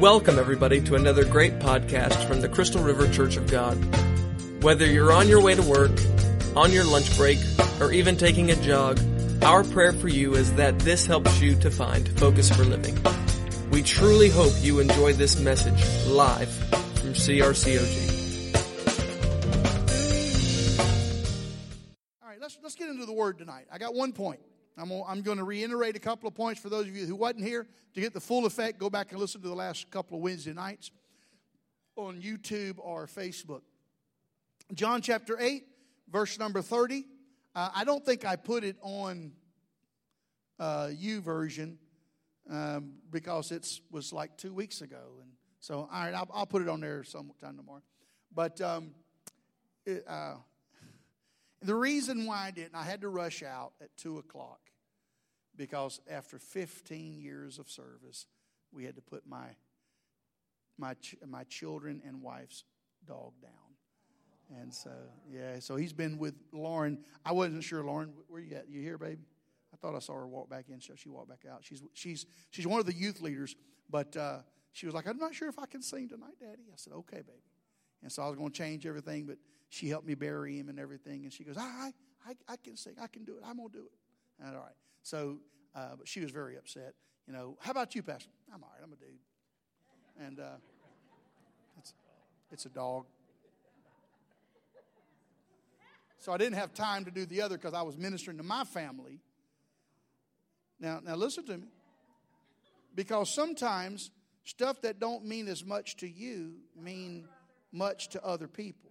Welcome, everybody, to another great podcast from the Crystal River Church of God. Whether you're on your way to work, on your lunch break, or even taking a jog, our prayer for you is that this helps you to find focus for living. We truly hope you enjoy this message live from CRCOG. All right, let's, let's get into the word tonight. I got one point. I'm, I'm going to reiterate a couple of points for those of you who wasn't here. To get the full effect, go back and listen to the last couple of Wednesday nights on YouTube or Facebook. John chapter 8, verse number 30. Uh, I don't think I put it on uh, YouVersion um, because it was like two weeks ago. And so, all right, I'll, I'll put it on there sometime tomorrow. But um, it, uh, the reason why I didn't, I had to rush out at 2 o'clock because after 15 years of service, we had to put my, my, my children and wife's dog down. And so, yeah, so he's been with Lauren. I wasn't sure, Lauren, where you at? You here, baby? I thought I saw her walk back in, so she walked back out. She's, she's, she's one of the youth leaders, but uh, she was like, I'm not sure if I can sing tonight, Daddy. I said, okay, baby. And so I was going to change everything, but she helped me bury him and everything. And she goes, I, I, I can sing. I can do it. I'm to do it. And all right. So, uh, but she was very upset. You know, how about you, Pastor? I'm all right. I'm a dude. And uh, it's, it's a dog. So I didn't have time to do the other because I was ministering to my family. Now, now listen to me. Because sometimes stuff that don't mean as much to you mean much to other people.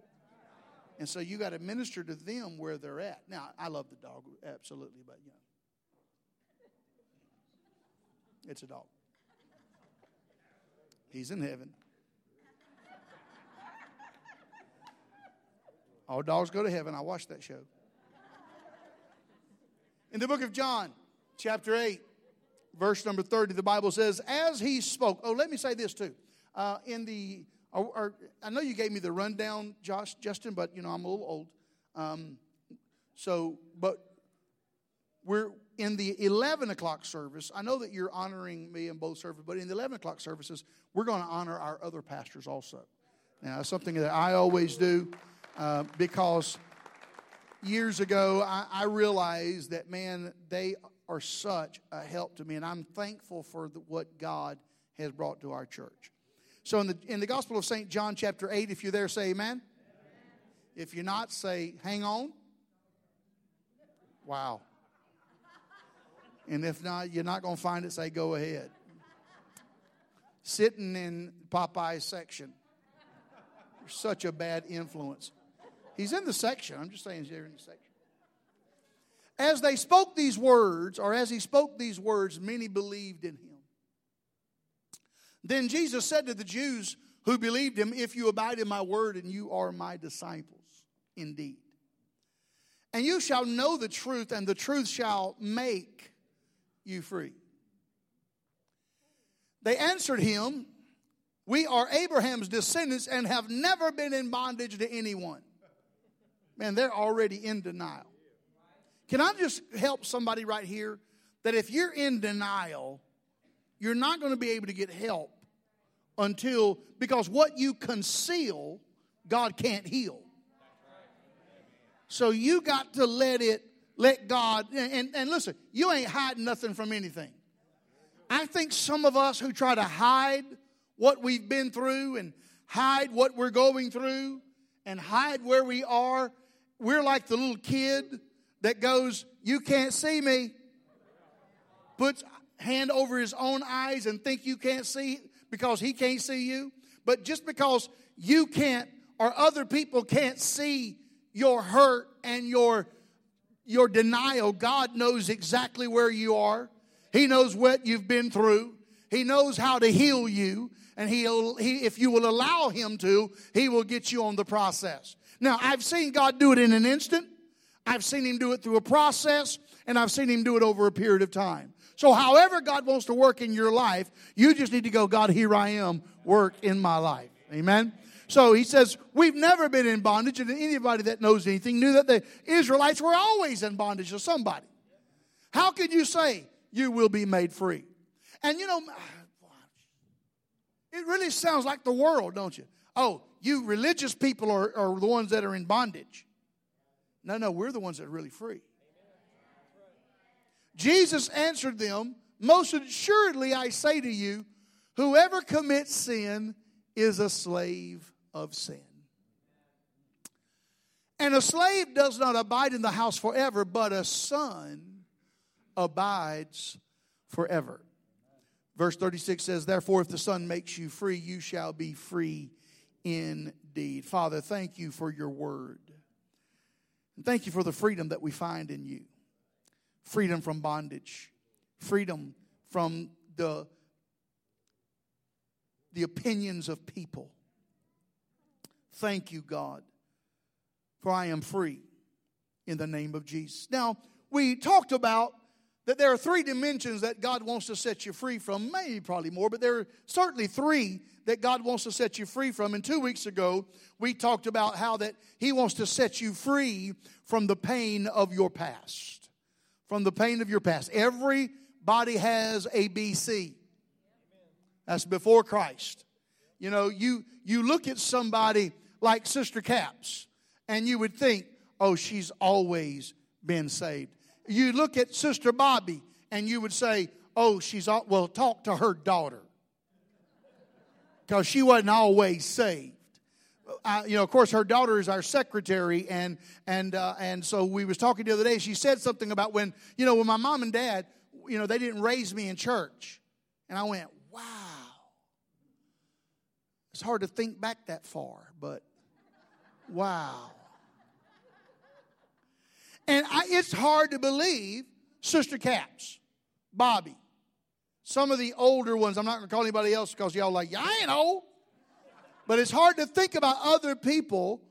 And so you got to minister to them where they're at. Now, I love the dog, absolutely, but you know. It's a dog. He's in heaven. All dogs go to heaven. I watched that show. In the book of John, chapter 8, verse number 30, the Bible says, As he spoke. Oh, let me say this too. Uh, in the, or, or, I know you gave me the rundown, Josh, Justin, but you know, I'm a little old. Um, so, but we're in the 11 o'clock service. I know that you're honoring me in both services, but in the 11 o'clock services, we're going to honor our other pastors also. Now, it's something that I always do uh, because years ago I, I realized that, man, they are such a help to me, and I'm thankful for the, what God has brought to our church. So, in the, in the Gospel of St. John, chapter 8, if you're there, say amen. amen. If you're not, say hang on. Wow. And if not, you're not going to find it, say go ahead. Sitting in Popeye's section. You're such a bad influence. He's in the section. I'm just saying he's there in the section. As they spoke these words, or as he spoke these words, many believed in him. Then Jesus said to the Jews who believed him, If you abide in my word, and you are my disciples indeed. And you shall know the truth, and the truth shall make you free. They answered him, We are Abraham's descendants and have never been in bondage to anyone. Man, they're already in denial. Can I just help somebody right here? That if you're in denial, you're not going to be able to get help until, because what you conceal, God can't heal. So you got to let it, let God, and, and listen, you ain't hiding nothing from anything. I think some of us who try to hide what we've been through and hide what we're going through and hide where we are, we're like the little kid that goes, You can't see me. Puts hand over his own eyes and think you can't see because he can't see you. But just because you can't or other people can't see your hurt and your your denial, God knows exactly where you are. He knows what you've been through. He knows how to heal you. And he'll, he, if you will allow him to, he will get you on the process. Now, I've seen God do it in an instant. I've seen him do it through a process. And I've seen him do it over a period of time. So, however God wants to work in your life, you just need to go, God, here I am, work in my life. Amen. So he says, We've never been in bondage, and anybody that knows anything knew that the Israelites were always in bondage to somebody. How can you say you will be made free? And you know, It really sounds like the world, don't you? Oh, you religious people are, are the ones that are in bondage. No, no, we're the ones that are really free. Jesus answered them, Most assuredly I say to you, whoever commits sin is a slave of sin. And a slave does not abide in the house forever, but a son abides forever. Verse 36 says, Therefore, if the Son makes you free, you shall be free indeed. Father, thank you for your word. And thank you for the freedom that we find in you freedom from bondage, freedom from the, the opinions of people. Thank you, God, for I am free in the name of Jesus. Now, we talked about that there are three dimensions that God wants to set you free from, maybe probably more, but there are certainly three that God wants to set you free from. And two weeks ago, we talked about how that He wants to set you free from the pain of your past. From the pain of your past. Everybody has a BC. That's before Christ. You know, you you look at somebody like Sister Caps, and you would think, oh, she's always been saved you look at Sister Bobby and you would say, oh, she's, all, well, talk to her daughter. Because she wasn't always saved. Uh, you know, of course, her daughter is our secretary, and and uh, and so we was talking the other day. She said something about when you know when my mom and dad, you know, they didn't raise me in church, and I went, wow. It's hard to think back that far, but wow. And I, it's hard to believe Sister Caps, Bobby, some of the older ones. I'm not going to call anybody else because y'all like, yeah, I ain't old. But it's hard to think about other people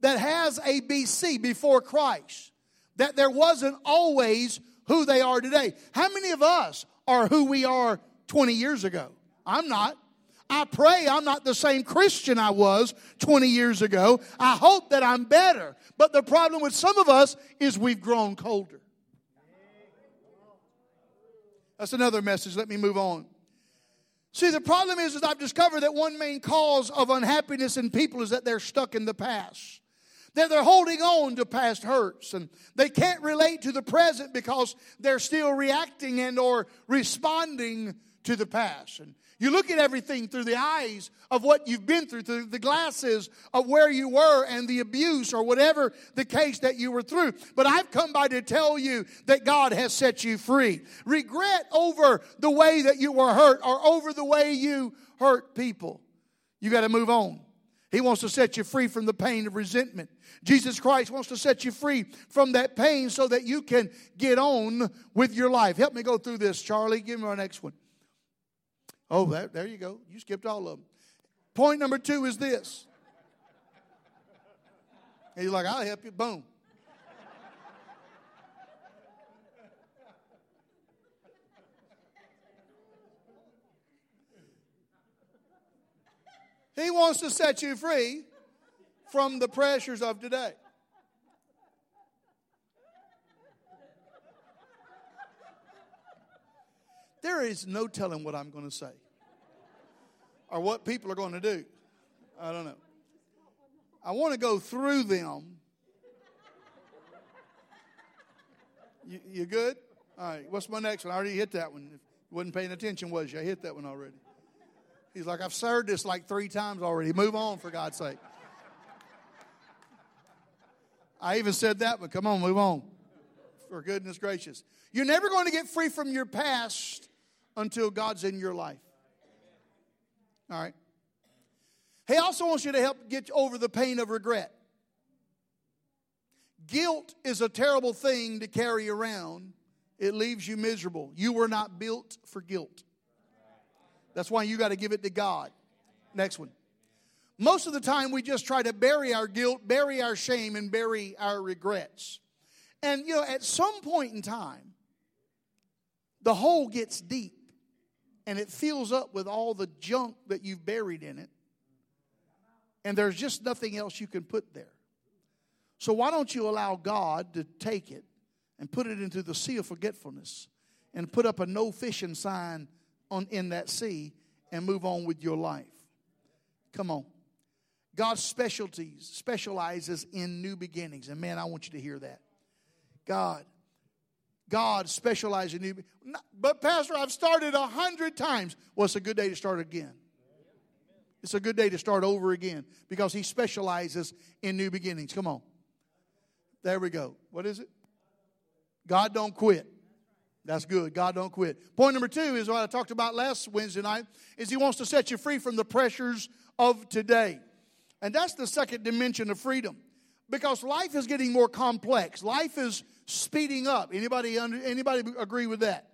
that has a BC before Christ. That there wasn't always who they are today. How many of us are who we are 20 years ago? I'm not. I pray I'm not the same Christian I was 20 years ago. I hope that I'm better. But the problem with some of us is we've grown colder. That's another message. Let me move on. See, the problem is, is I've discovered that one main cause of unhappiness in people is that they're stuck in the past. That they're holding on to past hurts and they can't relate to the present because they're still reacting and or responding to the past. And you look at everything through the eyes of what you've been through, through the glasses of where you were and the abuse or whatever the case that you were through. But I've come by to tell you that God has set you free. Regret over the way that you were hurt or over the way you hurt people. You got to move on. He wants to set you free from the pain of resentment. Jesus Christ wants to set you free from that pain so that you can get on with your life. Help me go through this, Charlie. Give me our next one. Oh, that, there you go. You skipped all of them. Point number two is this. And he's like, I'll help you. Boom. He wants to set you free from the pressures of today. There is no telling what I'm going to say or what people are going to do. I don't know. I want to go through them. You, you good? All right. What's my next one? I already hit that one. If you wasn't paying attention, was you? I hit that one already. He's like, I've served this like three times already. Move on, for God's sake. I even said that, but come on, move on. For goodness gracious. You're never going to get free from your past until God's in your life. All right. He also wants you to help get over the pain of regret. Guilt is a terrible thing to carry around. It leaves you miserable. You were not built for guilt. That's why you got to give it to God. Next one. Most of the time, we just try to bury our guilt, bury our shame, and bury our regrets. And, you know, at some point in time, the hole gets deep and it fills up with all the junk that you've buried in it. And there's just nothing else you can put there. So why don't you allow God to take it and put it into the sea of forgetfulness and put up a no fishing sign on in that sea and move on with your life. Come on. God specialties specializes in new beginnings. And man, I want you to hear that. God. God specializes in new but Pastor, I've started a hundred times. Well, it's a good day to start again. It's a good day to start over again because he specializes in new beginnings. Come on. There we go. What is it? God don't quit. That's good. God don't quit. Point number two is what I talked about last Wednesday night is he wants to set you free from the pressures of today. And that's the second dimension of freedom. Because life is getting more complex. Life is speeding up. Anybody under, anybody agree with that?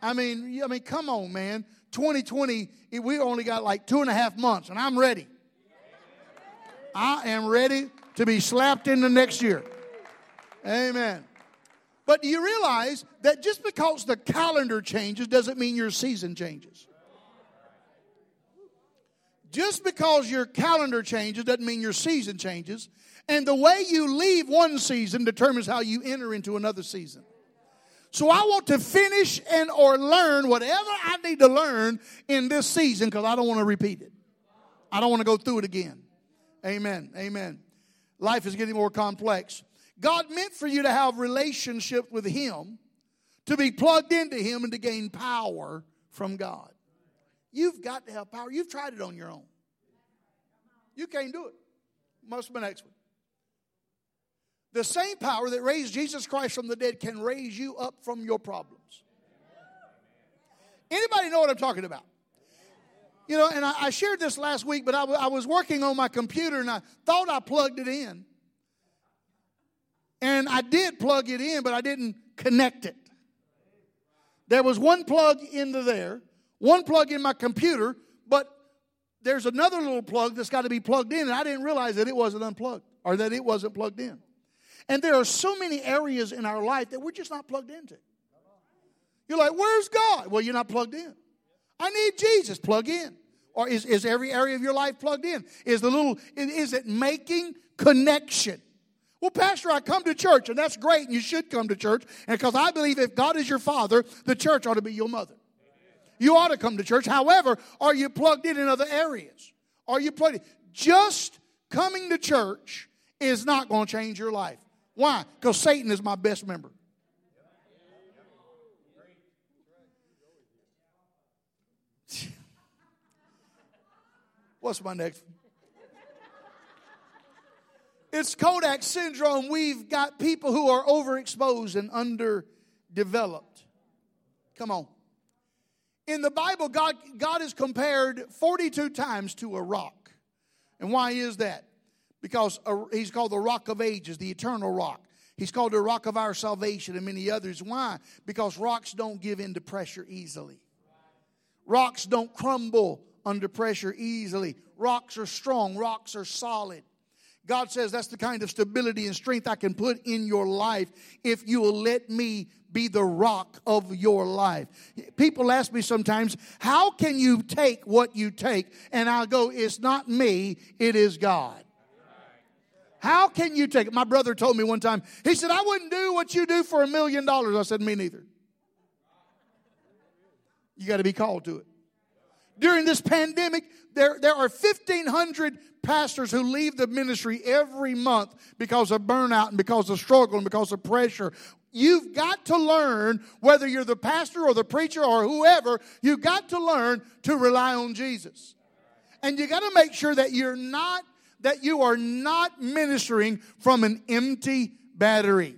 I mean, I mean, come on, man. 2020, we only got like two and a half months, and I'm ready. I am ready to be slapped in the next year. Amen. But do you realize that just because the calendar changes doesn't mean your season changes? Just because your calendar changes doesn't mean your season changes. And the way you leave one season determines how you enter into another season. So I want to finish and or learn whatever I need to learn in this season because I don't want to repeat it. I don't want to go through it again. Amen. Amen. Life is getting more complex. God meant for you to have relationship with Him, to be plugged into Him, and to gain power from God. You've got to have power. You've tried it on your own. You can't do it. Must be next one. The same power that raised Jesus Christ from the dead can raise you up from your problems. Anybody know what I'm talking about? You know, and I, I shared this last week, but I, w- I was working on my computer and I thought I plugged it in. And I did plug it in, but I didn't connect it. There was one plug into there, one plug in my computer, but there's another little plug that's got to be plugged in, and I didn't realize that it wasn't unplugged or that it wasn't plugged in. And there are so many areas in our life that we're just not plugged into. You're like, where's God? Well, you're not plugged in. I need Jesus. Plug in. Or is, is every area of your life plugged in? Is the little, is it making connection? Well, Pastor, I come to church, and that's great, and you should come to church. And because I believe if God is your father, the church ought to be your mother. You ought to come to church. However, are you plugged in in other areas? Are you plugged in? Just coming to church is not going to change your life. Why? Because Satan is my best member. What's my next? It's Kodak syndrome. We've got people who are overexposed and underdeveloped. Come on. In the Bible, God, God is compared 42 times to a rock. And why is that? Because he's called the rock of ages, the eternal rock. He's called the rock of our salvation and many others. Why? Because rocks don't give in to pressure easily. Rocks don't crumble under pressure easily. Rocks are strong, rocks are solid. God says that's the kind of stability and strength I can put in your life if you will let me be the rock of your life. People ask me sometimes, how can you take what you take? And I'll go, it's not me, it is God. How can you take it? My brother told me one time, he said, I wouldn't do what you do for a million dollars. I said, me neither. You got to be called to it. During this pandemic, there, there are 1,500 pastors who leave the ministry every month because of burnout and because of struggle and because of pressure. You've got to learn, whether you're the pastor or the preacher or whoever, you've got to learn to rely on Jesus. And you got to make sure that you're not, that you are not ministering from an empty battery.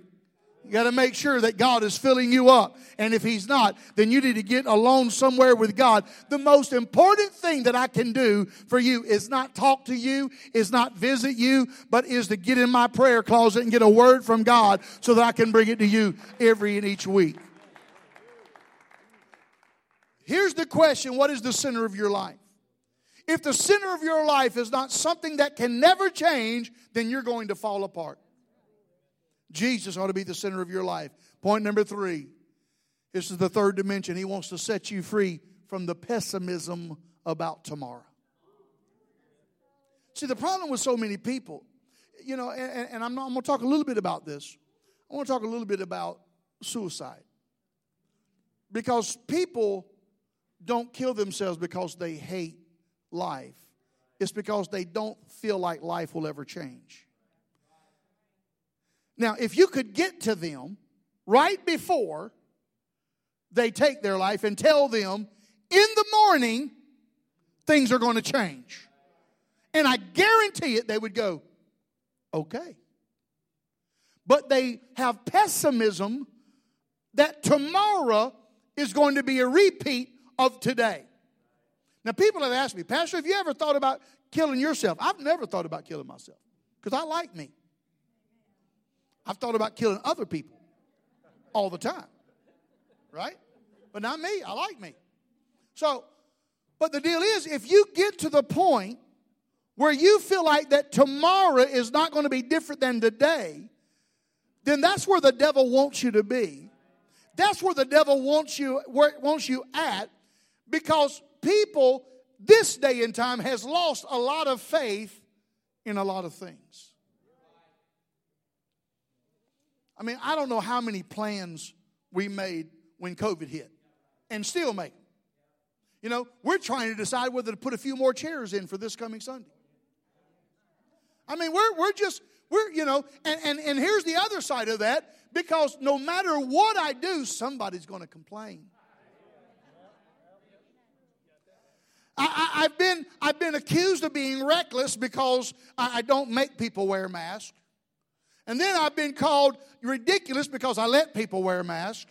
You got to make sure that God is filling you up. And if He's not, then you need to get alone somewhere with God. The most important thing that I can do for you is not talk to you, is not visit you, but is to get in my prayer closet and get a word from God so that I can bring it to you every and each week. Here's the question What is the center of your life? If the center of your life is not something that can never change, then you're going to fall apart. Jesus ought to be the center of your life. Point number three this is the third dimension. He wants to set you free from the pessimism about tomorrow. See, the problem with so many people, you know, and, and I'm, I'm going to talk a little bit about this. I want to talk a little bit about suicide. Because people don't kill themselves because they hate life. It's because they don't feel like life will ever change. Now, if you could get to them right before they take their life and tell them in the morning things are going to change, and I guarantee it, they would go, okay. But they have pessimism that tomorrow is going to be a repeat of today. Now, people have asked me, Pastor, have you ever thought about killing yourself? I've never thought about killing myself because I like me. I've thought about killing other people all the time, right? But not me. I like me. So, but the deal is, if you get to the point where you feel like that tomorrow is not going to be different than today, then that's where the devil wants you to be. That's where the devil wants you where wants you at because people this day and time has lost a lot of faith in a lot of things. I mean, I don't know how many plans we made when COVID hit and still make. You know, we're trying to decide whether to put a few more chairs in for this coming Sunday. I mean, we're, we're just, we're, you know, and, and, and here's the other side of that because no matter what I do, somebody's going to complain. I, have been, I've been accused of being reckless because I, I don't make people wear masks. And then I've been called ridiculous because I let people wear masks.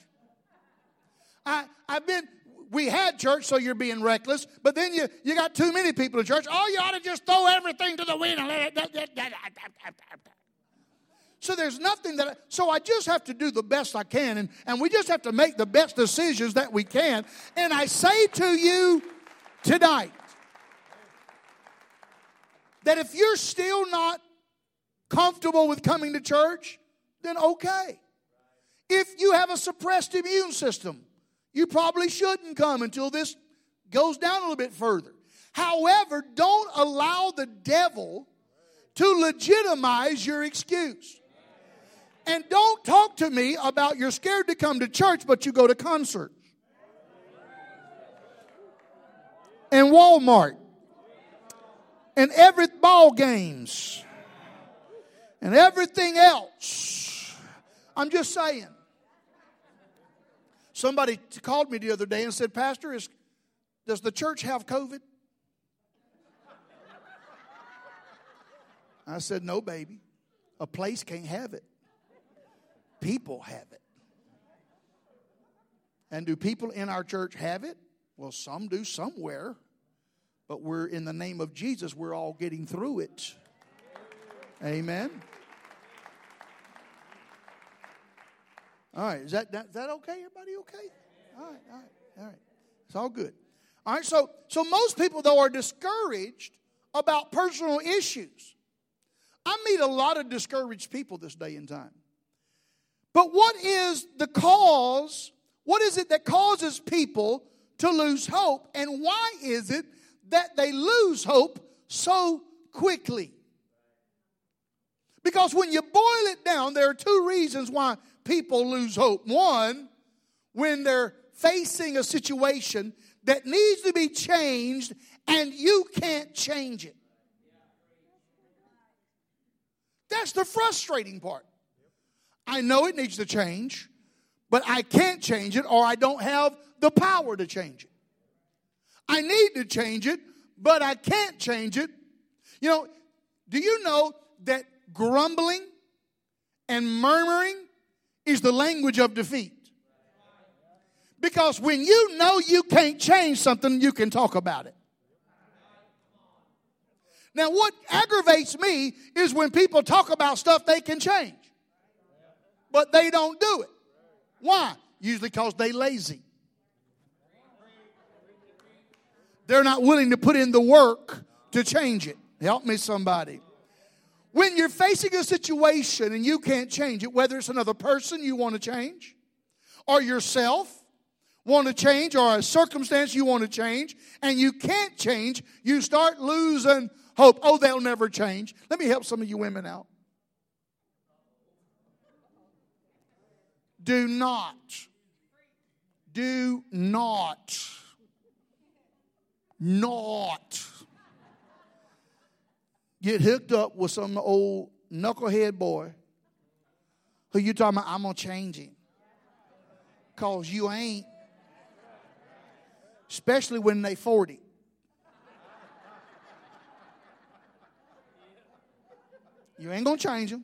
I, I've been, we had church, so you're being reckless, but then you, you got too many people in church. Oh, you ought to just throw everything to the wind and let it. So there's nothing that, I, so I just have to do the best I can, and, and we just have to make the best decisions that we can. And I say to you tonight that if you're still not comfortable with coming to church, then okay. If you have a suppressed immune system, you probably shouldn't come until this goes down a little bit further. However, don't allow the devil to legitimize your excuse. And don't talk to me about you're scared to come to church, but you go to concerts. And Walmart. And every ball games. And everything else. I'm just saying. Somebody called me the other day and said, Pastor, is, does the church have COVID? I said, No, baby. A place can't have it, people have it. And do people in our church have it? Well, some do somewhere, but we're in the name of Jesus, we're all getting through it. Amen. All right, is that, that, is that okay? Everybody okay? All right, all right, all right. It's all good. All right, so, so most people, though, are discouraged about personal issues. I meet a lot of discouraged people this day and time. But what is the cause? What is it that causes people to lose hope? And why is it that they lose hope so quickly? Because when you boil it down, there are two reasons why people lose hope. One, when they're facing a situation that needs to be changed and you can't change it. That's the frustrating part. I know it needs to change, but I can't change it or I don't have the power to change it. I need to change it, but I can't change it. You know, do you know that grumbling and murmuring is the language of defeat. Because when you know you can't change something, you can talk about it. Now, what aggravates me is when people talk about stuff they can change, but they don't do it. Why? Usually because they lazy. They're not willing to put in the work to change it. Help me, somebody. When you're facing a situation and you can't change it, whether it's another person you want to change, or yourself want to change, or a circumstance you want to change, and you can't change, you start losing hope. Oh, they'll never change. Let me help some of you women out. Do not, do not not get hooked up with some old knucklehead boy who you talking about, I'm going to change him. Because you ain't. Especially when they 40. You ain't going to change them.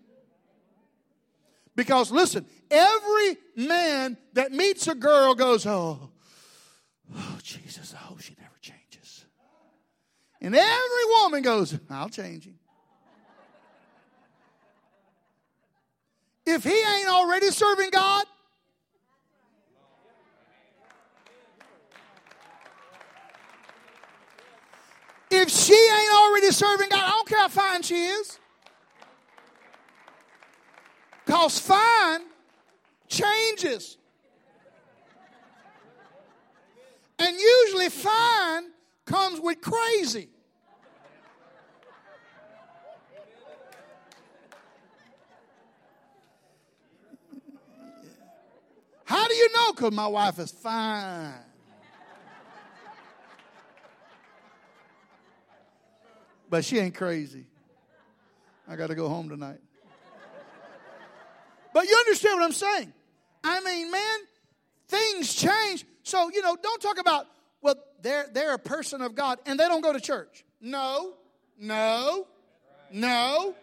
Because listen, every man that meets a girl goes, oh, oh, Jesus, I hope she. And every woman goes, I'll change him. If he ain't already serving God, if she ain't already serving God, I don't care how fine she is. Because fine changes. And usually fine comes with crazy. How do you know? Because my wife is fine. But she ain't crazy. I got to go home tonight. But you understand what I'm saying? I mean, man, things change. So, you know, don't talk about, well, they're, they're a person of God and they don't go to church. No, no, no,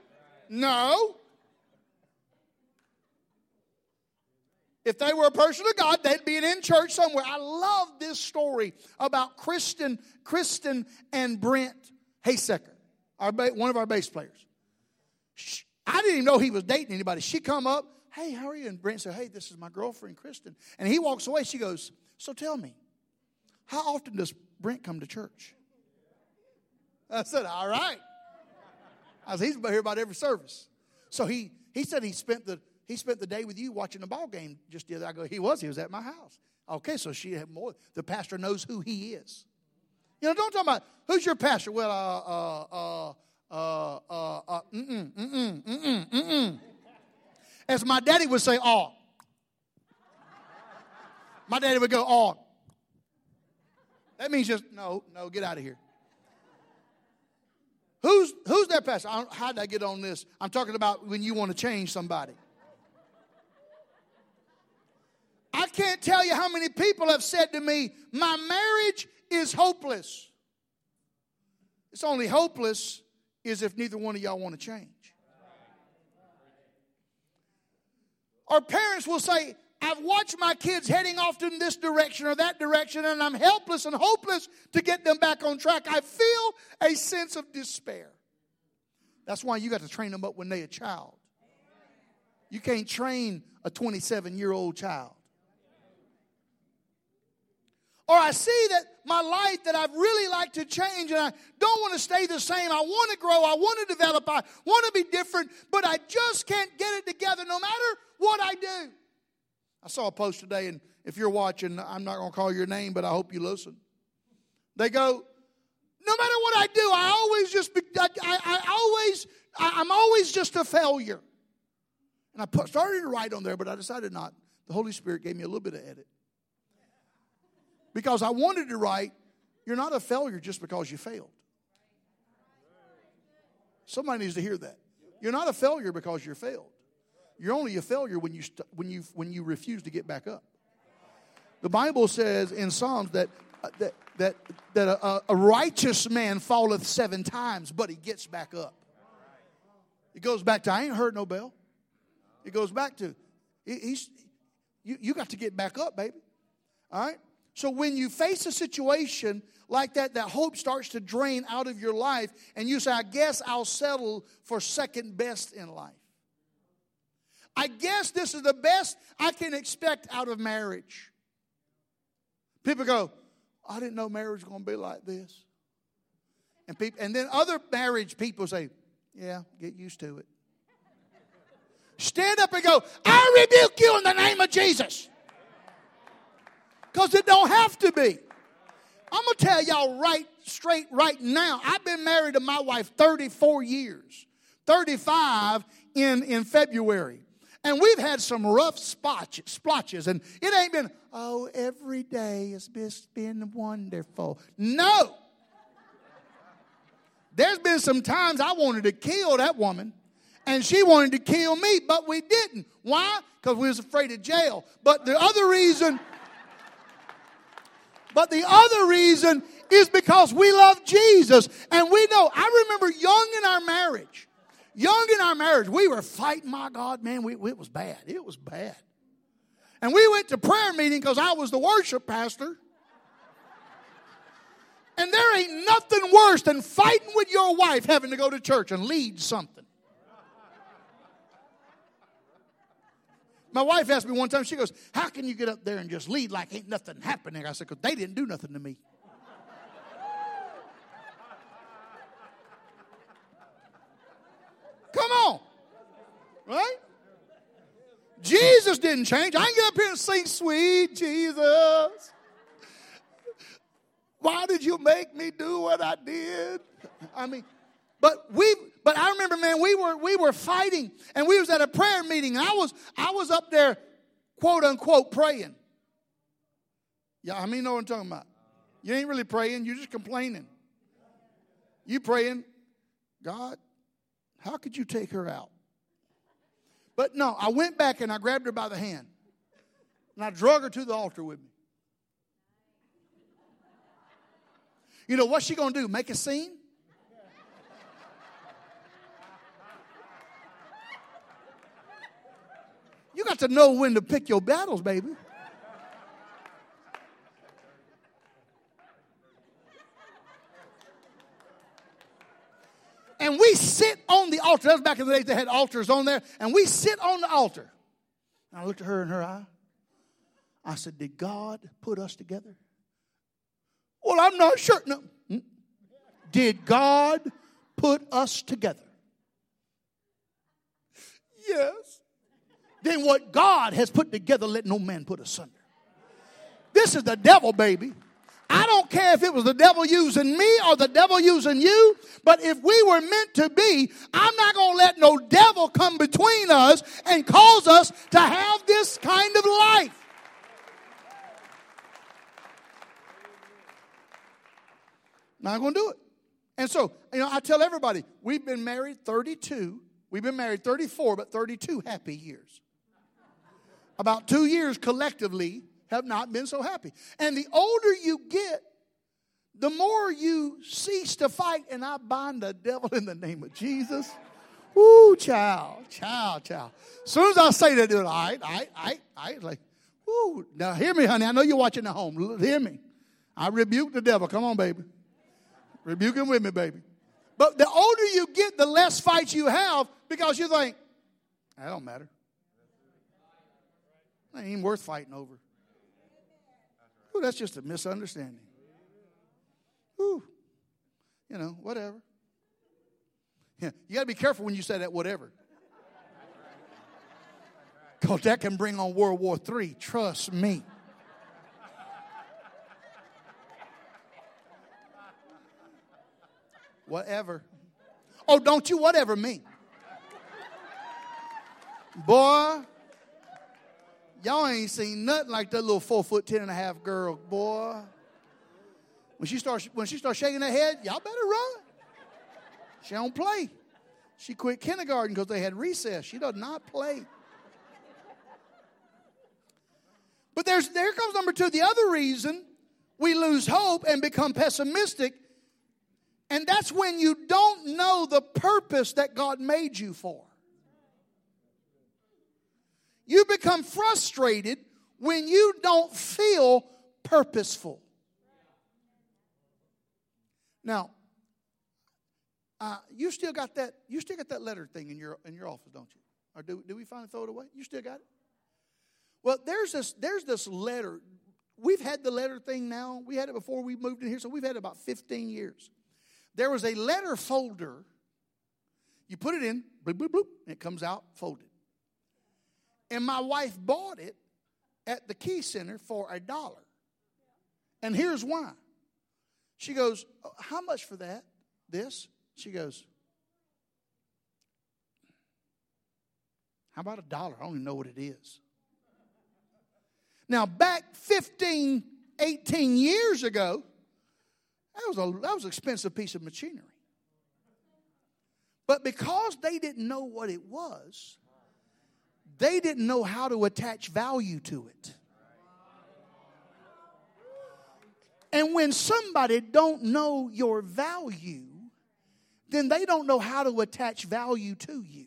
no. If they were a person of God, they'd be in church somewhere. I love this story about Kristen, Kristen and Brent Haysecker, our, one of our bass players. I didn't even know he was dating anybody. She come up, hey, how are you? And Brent said, hey, this is my girlfriend, Kristen. And he walks away. She goes, so tell me, how often does Brent come to church? I said, all right. I said, he's here about every service. So he, he said he spent the he spent the day with you watching a ball game just the other. I go, he was. He was at my house. Okay, so she had more. The pastor knows who he is. You know, don't talk about who's your pastor. Well, uh, uh, uh, uh, uh, uh mm-mm, mm-mm, mm-mm, mm-mm. As my daddy would say, all. My daddy would go, all. That means just, no, no, get out of here. Who's, who's that pastor? How did I get on this? I'm talking about when you want to change somebody. I can't tell you how many people have said to me, My marriage is hopeless. It's only hopeless is if neither one of y'all want to change. Our parents will say, I've watched my kids heading off in this direction or that direction, and I'm helpless and hopeless to get them back on track. I feel a sense of despair. That's why you got to train them up when they're a child. You can't train a 27 year old child. Or I see that my life that I'd really like to change and I don't want to stay the same. I want to grow. I want to develop. I want to be different, but I just can't get it together no matter what I do. I saw a post today, and if you're watching, I'm not going to call your name, but I hope you listen. They go, no matter what I do, I always just, be, I, I, I always, I, am always just a failure. And I put, started to write on there, but I decided not. The Holy Spirit gave me a little bit of edit. Because I wanted to write, you're not a failure just because you failed. Somebody needs to hear that. You're not a failure because you failed. You're only a failure when you, st- when you, when you refuse to get back up. The Bible says in Psalms that, uh, that, that, that a, a righteous man falleth seven times, but he gets back up. It goes back to, I ain't heard no bell. It goes back to, he's, you, you got to get back up, baby. All right? So when you face a situation like that, that hope starts to drain out of your life, and you say, I guess I'll settle for second best in life. I guess this is the best I can expect out of marriage. People go, I didn't know marriage was going to be like this. And, people, and then other marriage people say, Yeah, get used to it. Stand up and go, I rebuke you in the name of Jesus. Because it don't have to be. I'm going to tell y'all right straight right now. I've been married to my wife 34 years, 35 in, in February. And we've had some rough splotches, and it ain't been, oh, every day has been wonderful. No. There's been some times I wanted to kill that woman, and she wanted to kill me, but we didn't. Why? Because we was afraid of jail. But the other reason, but the other reason is because we love Jesus. And we know, I remember young in our marriage, young in our marriage, we were fighting, my God, man, we, it was bad. It was bad. And we went to prayer meeting because I was the worship pastor. And there ain't nothing worse than fighting with your wife having to go to church and lead something. My wife asked me one time, she goes, How can you get up there and just lead like ain't nothing happening? I said, Because they didn't do nothing to me. Come on. Right? Jesus didn't change. I ain't get up here and sing, Sweet Jesus. Why did you make me do what I did? I mean, but we but I remember, man, we were we were fighting and we was at a prayer meeting. I was I was up there, quote unquote, praying. Yeah, I mean know what I'm talking about. You ain't really praying, you're just complaining. You praying, God, how could you take her out? But no, I went back and I grabbed her by the hand. And I drug her to the altar with me. You know what's she going to do? Make a scene? You got to know when to pick your battles, baby. And we sit on the altar. That was back in the days they had altars on there. And we sit on the altar. And I looked at her in her eye. I said, Did God put us together? Well, I'm not sure. No. Hmm? Did God put us together? Yes. Then what God has put together, let no man put asunder. This is the devil, baby. I don't care if it was the devil using me or the devil using you, but if we were meant to be, I'm not going to let no devil come between us and cause us to have this kind of life. Not going to do it. And so, you know, I tell everybody, we've been married 32, we've been married 34, but 32 happy years. About two years collectively have not been so happy. And the older you get, the more you cease to fight, and I bind the devil in the name of Jesus. Ooh, child, child, child. As soon as I say that, dude, I, I, I, I, like, ooh. Now hear me, honey. I know you're watching at home. Hear me. I rebuke the devil. Come on, baby. Rebuke him with me, baby. But the older you get, the less fights you have because you think, that don't matter. Ain't even worth fighting over. Ooh, that's just a misunderstanding. Ooh, you know, whatever. Yeah, you got to be careful when you say that whatever. Because that can bring on World War III. Trust me. Whatever. Oh, don't you whatever me. Boy, y'all ain't seen nothing like that little four foot ten and a half girl, boy. When she starts when she starts shaking her head, y'all better run. She don't play. She quit kindergarten because they had recess. She does not play. But there's there comes number two. The other reason we lose hope and become pessimistic and that's when you don't know the purpose that God made you for. You become frustrated when you don't feel purposeful. Now, uh, you still got that. You still got that letter thing in your in your office, don't you? Or do, do we finally throw it away? You still got it. Well, there's this there's this letter. We've had the letter thing now. We had it before we moved in here, so we've had it about 15 years there was a letter folder. You put it in, bloop, bloop, bloop, and it comes out folded. And my wife bought it at the Key Center for a dollar. And here's why. She goes, oh, How much for that? This? She goes, How about a dollar? I don't even know what it is. Now, back 15, 18 years ago, that was, a, that was an expensive piece of machinery. But because they didn't know what it was, they didn't know how to attach value to it. And when somebody don't know your value, then they don't know how to attach value to you.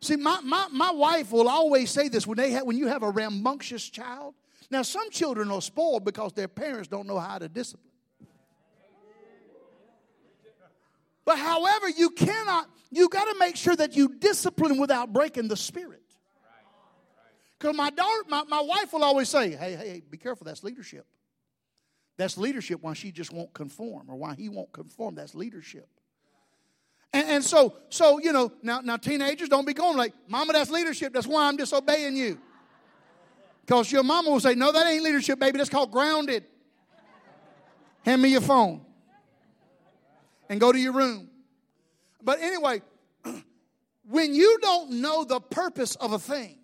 See, my, my, my wife will always say this when, they have, when you have a rambunctious child. Now, some children are spoiled because their parents don't know how to discipline. But however, you cannot, you got to make sure that you discipline without breaking the spirit. Because my daughter, my, my wife will always say, hey, hey, be careful, that's leadership. That's leadership why she just won't conform or why he won't conform. That's leadership. And, and, so, so, you know, now, now teenagers don't be going like, Mama, that's leadership. That's why I'm disobeying you. Because your mama will say, No, that ain't leadership, baby. That's called grounded. Hand me your phone and go to your room. But anyway, when you don't know the purpose of a thing,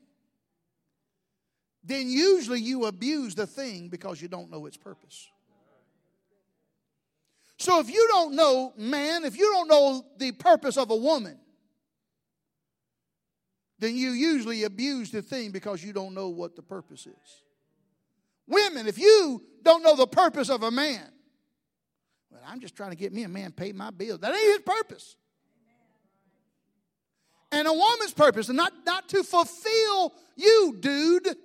then usually you abuse the thing because you don't know its purpose. So if you don't know, man, if you don't know the purpose of a woman, then you usually abuse the thing because you don't know what the purpose is. Women, if you don't know the purpose of a man, well, I'm just trying to get me a man pay my bills. That ain't his purpose. And a woman's purpose, and not, not to fulfill you, dude,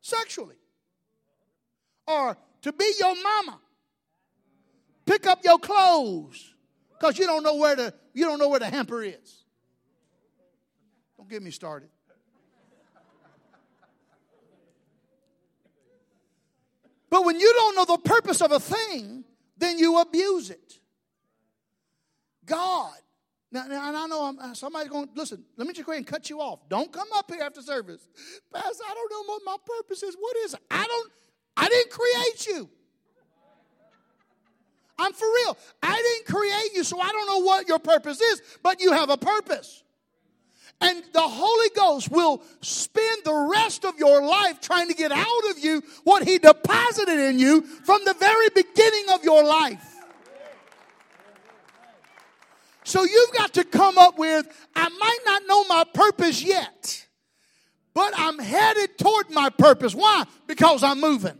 sexually. Or to be your mama Pick up your clothes because you don't know where the you don't know where the hamper is. Don't get me started. But when you don't know the purpose of a thing, then you abuse it. God. Now, and I know I'm, uh, somebody's going, listen, let me just go ahead and cut you off. Don't come up here after service. Pastor, I don't know what my purpose is. What is it? I don't, I didn't create you. I'm for real. I didn't create you, so I don't know what your purpose is, but you have a purpose. And the Holy Ghost will spend the rest of your life trying to get out of you what He deposited in you from the very beginning of your life. So you've got to come up with I might not know my purpose yet, but I'm headed toward my purpose. Why? Because I'm moving.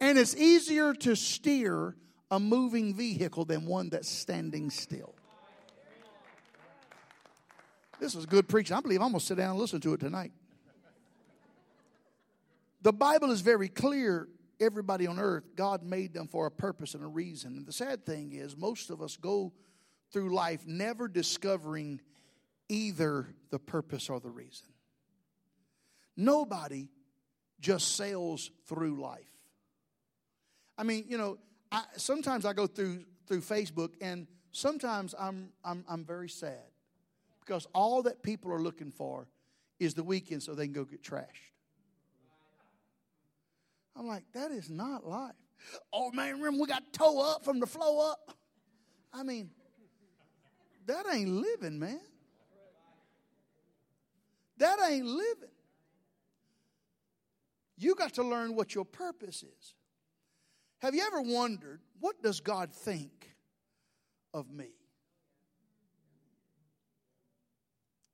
And it's easier to steer a moving vehicle than one that's standing still. This is good preaching. I believe I'm going to sit down and listen to it tonight. The Bible is very clear. Everybody on earth, God made them for a purpose and a reason. And the sad thing is, most of us go through life never discovering either the purpose or the reason. Nobody just sails through life. I mean, you know, I, sometimes I go through through Facebook, and sometimes I'm, I'm I'm very sad because all that people are looking for is the weekend so they can go get trashed. I'm like, that is not life. Oh man, remember we got toe up from the flow up? I mean, that ain't living, man. That ain't living. You got to learn what your purpose is. Have you ever wondered, what does God think of me?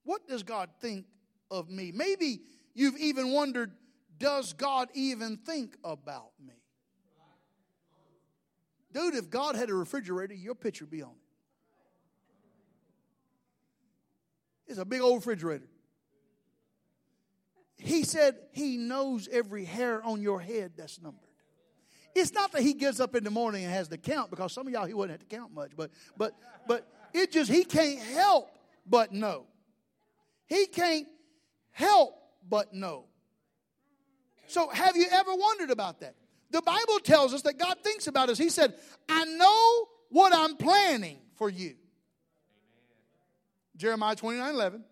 What does God think of me? Maybe you've even wondered, does God even think about me? Dude, if God had a refrigerator, your picture would be on it. It's a big old refrigerator. He said he knows every hair on your head that's numbered. It's not that he gets up in the morning and has to count because some of y'all he wouldn't have to count much, but but but it just he can't help but know. He can't help but know. So have you ever wondered about that? The Bible tells us that God thinks about us. He said, I know what I'm planning for you. Jeremiah 29 11.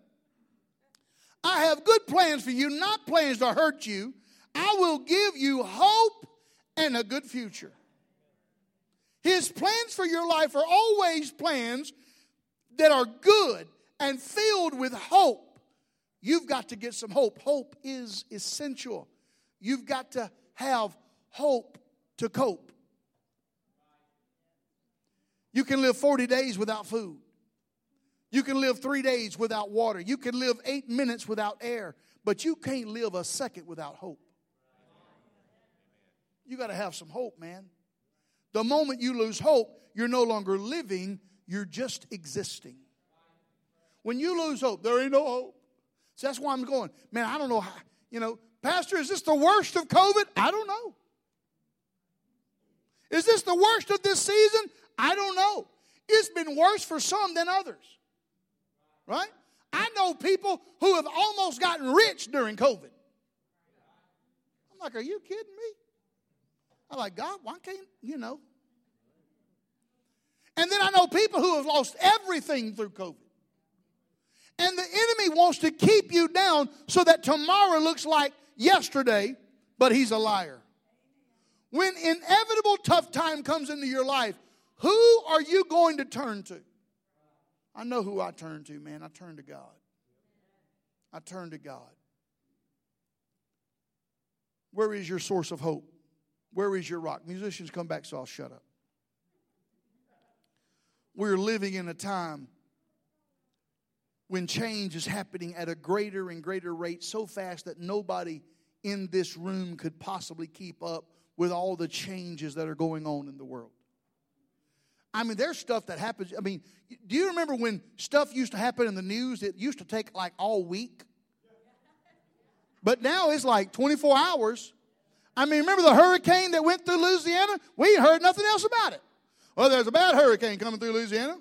I have good plans for you, not plans to hurt you. I will give you hope and a good future. His plans for your life are always plans that are good and filled with hope. You've got to get some hope. Hope is essential. You've got to have hope to cope. You can live 40 days without food. You can live three days without water. You can live eight minutes without air. But you can't live a second without hope. You got to have some hope, man. The moment you lose hope, you're no longer living, you're just existing. When you lose hope, there ain't no hope. So that's why I'm going, man, I don't know how, you know, Pastor, is this the worst of COVID? I don't know. Is this the worst of this season? I don't know. It's been worse for some than others. Right? I know people who have almost gotten rich during COVID. I'm like, are you kidding me? I'm like, God, why can't, you know? And then I know people who have lost everything through COVID. And the enemy wants to keep you down so that tomorrow looks like yesterday, but he's a liar. When inevitable tough time comes into your life, who are you going to turn to? I know who I turn to, man. I turn to God. I turn to God. Where is your source of hope? Where is your rock? Musicians, come back so I'll shut up. We're living in a time when change is happening at a greater and greater rate so fast that nobody in this room could possibly keep up with all the changes that are going on in the world. I mean, there's stuff that happens. I mean, do you remember when stuff used to happen in the news? It used to take like all week. But now it's like 24 hours. I mean, remember the hurricane that went through Louisiana? We heard nothing else about it. Well, there's a bad hurricane coming through Louisiana.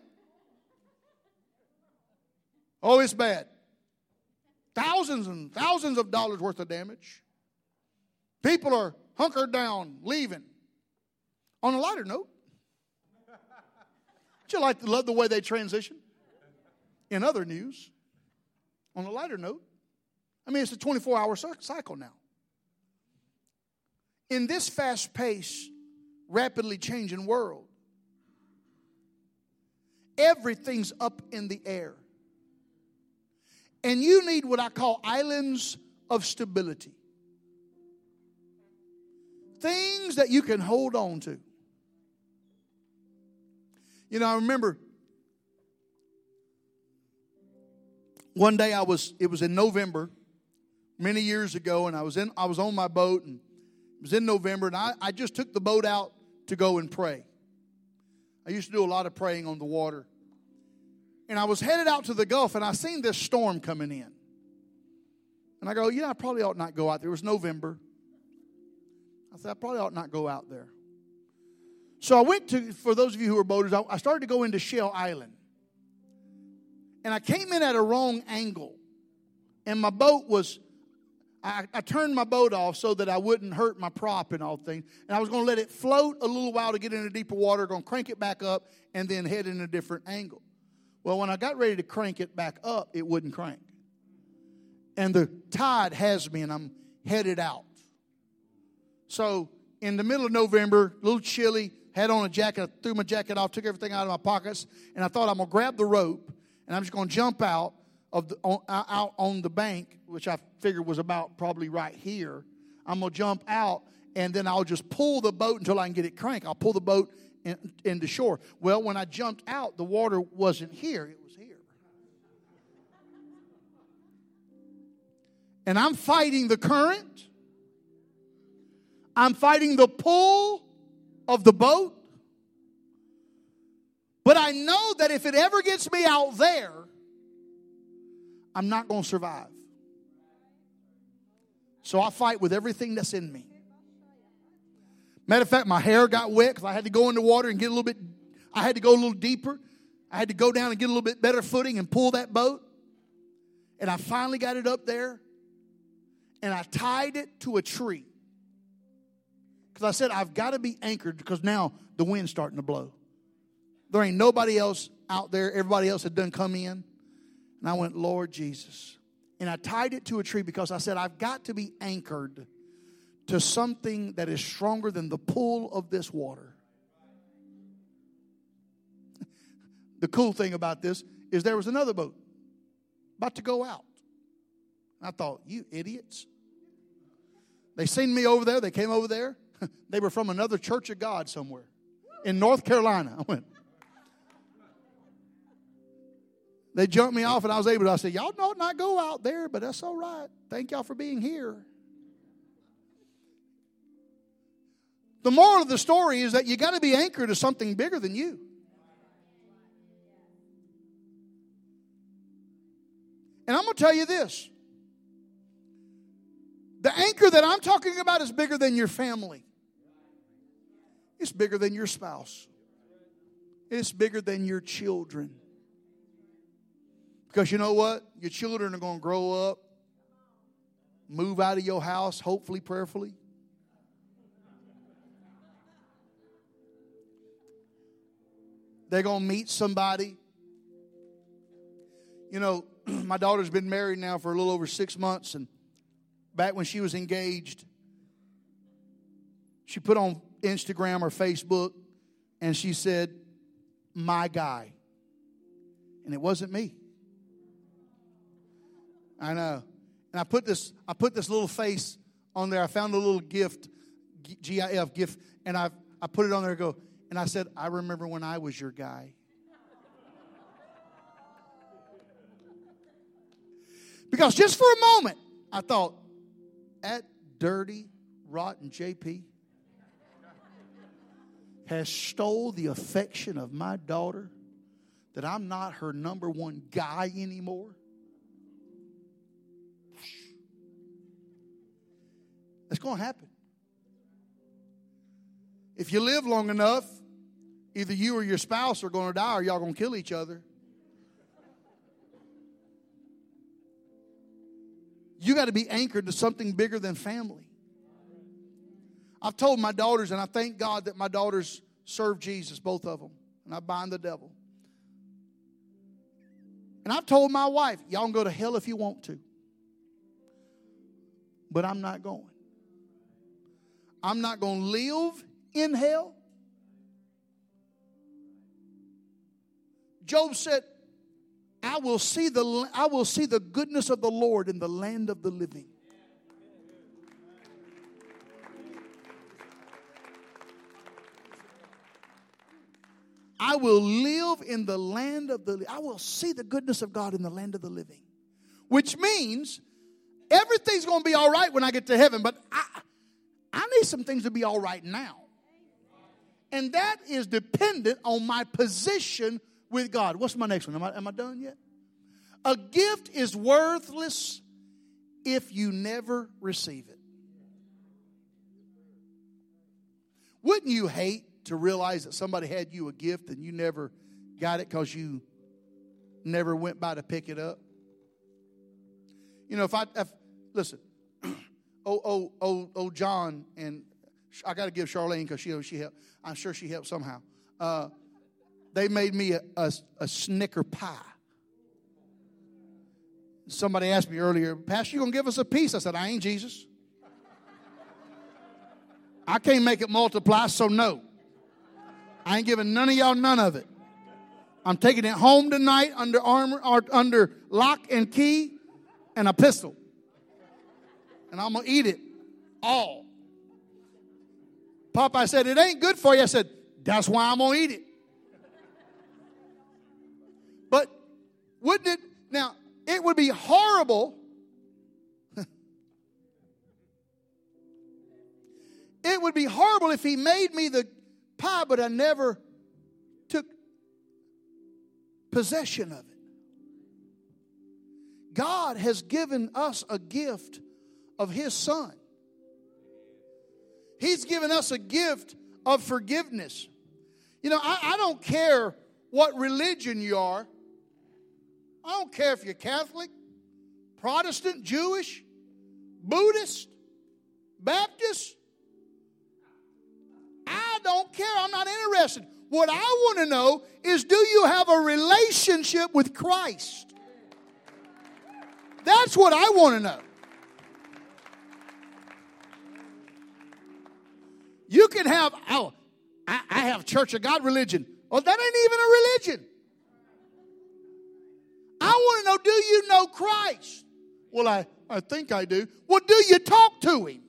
Oh, it's bad. Thousands and thousands of dollars worth of damage. People are hunkered down, leaving. On a lighter note, you like to love the way they transition? In other news, on a lighter note, I mean, it's a 24 hour cycle now. In this fast paced, rapidly changing world, everything's up in the air. And you need what I call islands of stability. Things that you can hold on to. You know, I remember one day I was, it was in November, many years ago, and I was in, I was on my boat, and it was in November, and I, I just took the boat out to go and pray. I used to do a lot of praying on the water and I was headed out to the Gulf and I seen this storm coming in. And I go, yeah, I probably ought not go out there. It was November. I said, I probably ought not go out there. So I went to, for those of you who are boaters, I started to go into Shell Island. And I came in at a wrong angle. And my boat was, I, I turned my boat off so that I wouldn't hurt my prop and all things. And I was going to let it float a little while to get into deeper water, going to crank it back up, and then head in a different angle. Well, when I got ready to crank it back up, it wouldn't crank. And the tide has me, and I'm headed out. So, in the middle of November, a little chilly, had on a jacket, I threw my jacket off, took everything out of my pockets, and I thought I'm gonna grab the rope and I'm just gonna jump out of the, on, out on the bank, which I figured was about probably right here. I'm gonna jump out and then I'll just pull the boat until I can get it crank. I'll pull the boat in, into shore. Well, when I jumped out, the water wasn't here, it was here. And I'm fighting the current, I'm fighting the pull of the boat. But I know that if it ever gets me out there, I'm not going to survive. So I fight with everything that's in me. Matter of fact, my hair got wet because I had to go into water and get a little bit, I had to go a little deeper. I had to go down and get a little bit better footing and pull that boat. And I finally got it up there and I tied it to a tree. Because I said, I've got to be anchored because now the wind's starting to blow. There ain't nobody else out there. Everybody else had done come in. And I went, Lord Jesus. And I tied it to a tree because I said, I've got to be anchored to something that is stronger than the pull of this water. the cool thing about this is there was another boat about to go out. I thought, you idiots. They seen me over there. They came over there. they were from another church of God somewhere in North Carolina. I went, They jumped me off, and I was able to. I said, Y'all know not go out there, but that's all right. Thank y'all for being here. The moral of the story is that you got to be anchored to something bigger than you. And I'm going to tell you this the anchor that I'm talking about is bigger than your family, it's bigger than your spouse, it's bigger than your children. Because you know what? Your children are going to grow up, move out of your house, hopefully, prayerfully. They're going to meet somebody. You know, my daughter's been married now for a little over six months, and back when she was engaged, she put on Instagram or Facebook and she said, My guy. And it wasn't me. I know. And I put this, I put this little face on there. I found a little gift, GIF gift, and I I put it on there and go, and I said, I remember when I was your guy. Because just for a moment, I thought, that dirty, rotten JP has stole the affection of my daughter, that I'm not her number one guy anymore. That's going to happen. If you live long enough, either you or your spouse are going to die or y'all going to kill each other. You got to be anchored to something bigger than family. I've told my daughters, and I thank God that my daughters serve Jesus, both of them, and I bind the devil. And I've told my wife, y'all can go to hell if you want to, but I'm not going. I'm not going to live in hell. Job said, I will see the I will see the goodness of the Lord in the land of the living. Will live in the land of the I will see the goodness of God in the land of the living. Which means everything's going to be all right when I get to heaven, but I I need some things to be all right now. And that is dependent on my position with God. What's my next one? Am I, am I done yet? A gift is worthless if you never receive it. Wouldn't you hate to realize that somebody had you a gift and you never got it because you never went by to pick it up? You know, if I, if, listen, oh, oh, oh, oh, John, and I got to give Charlene because she, she helped. I'm sure she helped somehow. Uh, they made me a, a, a Snicker pie. Somebody asked me earlier, Pastor, you gonna give us a piece? I said, I ain't Jesus. I can't make it multiply, so no. I ain't giving none of y'all none of it. I'm taking it home tonight under armor or under lock and key and a pistol. And I'm gonna eat it all. Popeye said, It ain't good for you. I said, That's why I'm gonna eat it. But wouldn't it now it would be horrible. it would be horrible if he made me the pie, but I never took possession of it. God has given us a gift of his son. He's given us a gift of forgiveness. You know, I, I don't care what religion you are. I don't care if you're Catholic, Protestant, Jewish, Buddhist, Baptist. I don't care. I'm not interested. What I want to know is do you have a relationship with Christ? That's what I want to know. You can have, oh, I, I have Church of God religion. Well, that ain't even a religion. I want to know do you know Christ? Well, I, I think I do. Well, do you talk to him?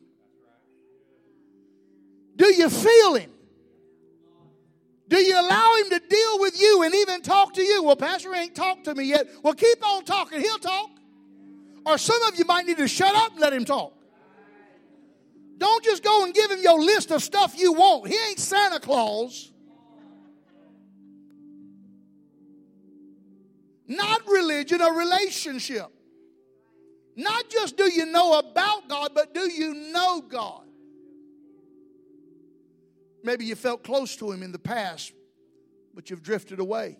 Do you feel him? Do you allow him to deal with you and even talk to you? Well, Pastor ain't talked to me yet. Well, keep on talking. He'll talk. Or some of you might need to shut up and let him talk. Don't just go and give him your list of stuff you want. He ain't Santa Claus. Not religion, a relationship. Not just do you know about God, but do you know God? Maybe you felt close to Him in the past, but you've drifted away.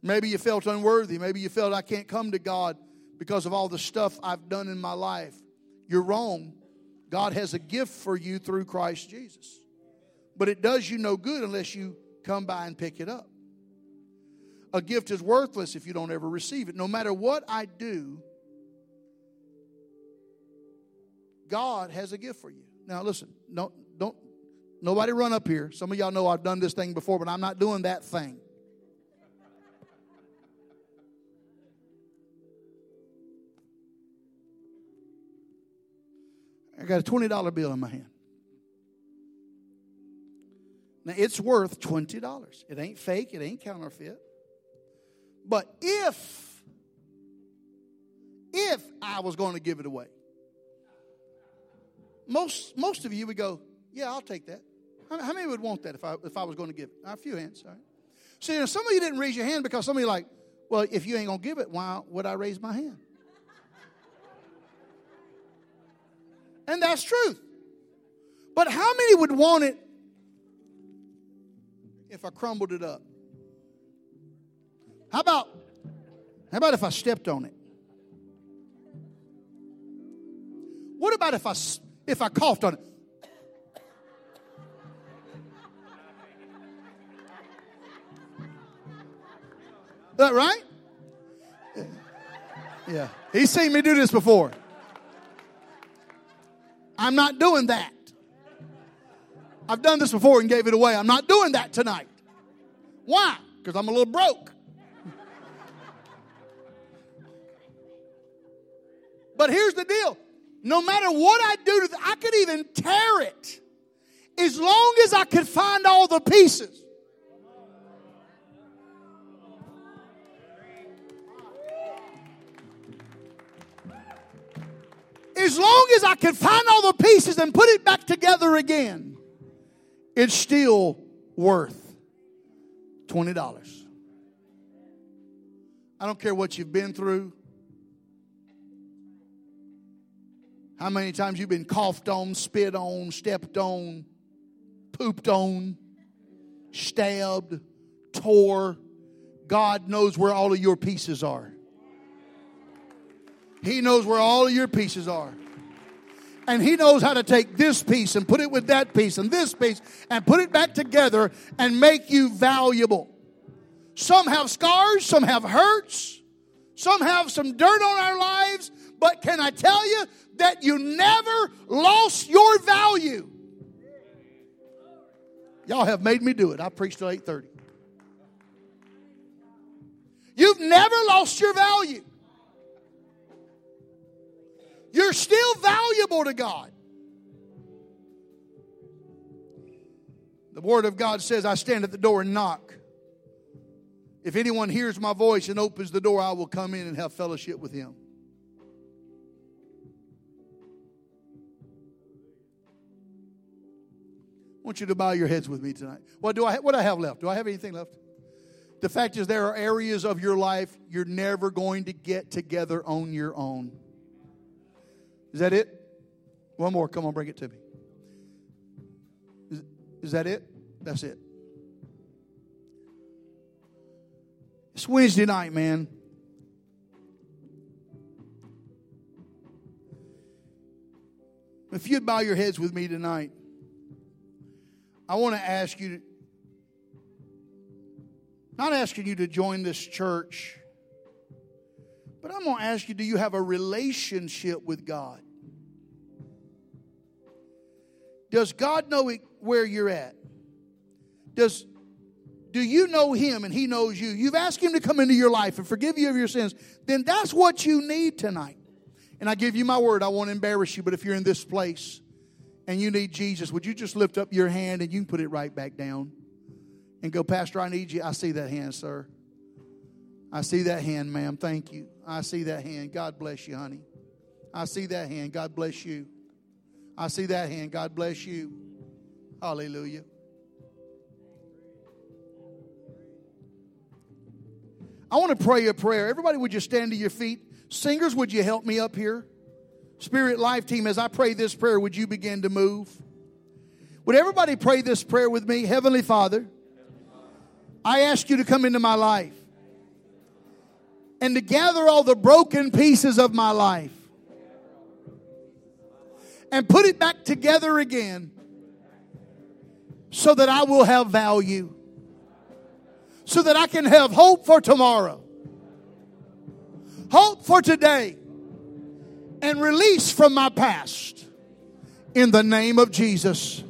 Maybe you felt unworthy. Maybe you felt I can't come to God because of all the stuff I've done in my life. You're wrong. God has a gift for you through Christ Jesus. But it does you no good unless you come by and pick it up. A gift is worthless if you don't ever receive it. No matter what I do, God has a gift for you. Now listen, don't nobody run up here. Some of y'all know I've done this thing before, but I'm not doing that thing. I got a $20 bill in my hand. Now it's worth $20. It ain't fake, it ain't counterfeit. But if, if I was going to give it away, most, most of you would go, yeah, I'll take that. How, many would want that if I, if I was going to give it? A few hands, all right. See, now some of you didn't raise your hand because some of you like, well, if you ain't going to give it, why would I raise my hand? And that's truth. But how many would want it if I crumbled it up? How about how about if I stepped on it? What about if I if I coughed on it? That right? Yeah. He's seen me do this before. I'm not doing that. I've done this before and gave it away. I'm not doing that tonight. Why? Because I'm a little broke. But here's the deal no matter what I do, I could even tear it as long as I could find all the pieces. As long as I can find all the pieces and put it back together again, it's still worth $20. I don't care what you've been through. How many times you've been coughed on, spit on, stepped on, pooped on, stabbed, tore. God knows where all of your pieces are. He knows where all of your pieces are. And He knows how to take this piece and put it with that piece and this piece and put it back together and make you valuable. Some have scars, some have hurts, some have some dirt on our lives, but can I tell you, that you never lost your value. Y'all have made me do it. I preached till 8:30. You've never lost your value. You're still valuable to God. The Word of God says, I stand at the door and knock. If anyone hears my voice and opens the door, I will come in and have fellowship with him. I want you to bow your heads with me tonight. What do I what do I have left? Do I have anything left? The fact is there are areas of your life you're never going to get together on your own. Is that it? One more. Come on, bring it to me. Is, is that it? That's it. It's Wednesday night, man. If you'd bow your heads with me tonight. I want to ask you, to, not asking you to join this church, but I'm going to ask you do you have a relationship with God? Does God know where you're at? Does do you know him and he knows you? You've asked him to come into your life and forgive you of your sins. Then that's what you need tonight. And I give you my word, I won't embarrass you, but if you're in this place and you need Jesus, would you just lift up your hand and you can put it right back down and go, Pastor, I need you. I see that hand, sir. I see that hand, ma'am. Thank you. I see that hand. God bless you, honey. I see that hand. God bless you. I see that hand. God bless you. Hallelujah. I want to pray a prayer. Everybody, would you stand to your feet? Singers, would you help me up here? Spirit Life Team, as I pray this prayer, would you begin to move? Would everybody pray this prayer with me? Heavenly Father, I ask you to come into my life and to gather all the broken pieces of my life and put it back together again so that I will have value, so that I can have hope for tomorrow, hope for today, and release from my past. In the name of Jesus,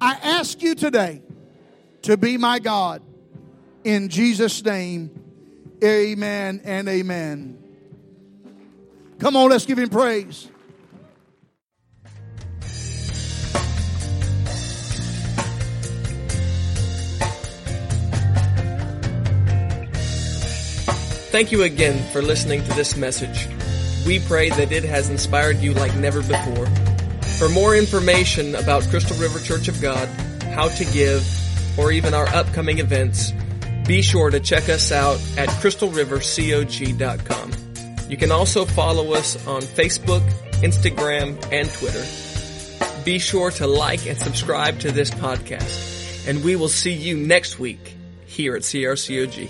I ask you today to be my God. In Jesus' name, amen and amen. Come on, let's give him praise. Thank you again for listening to this message. We pray that it has inspired you like never before. For more information about Crystal River Church of God, how to give, or even our upcoming events, be sure to check us out at crystalrivercog.com. You can also follow us on Facebook, Instagram, and Twitter. Be sure to like and subscribe to this podcast, and we will see you next week here at CRCOG.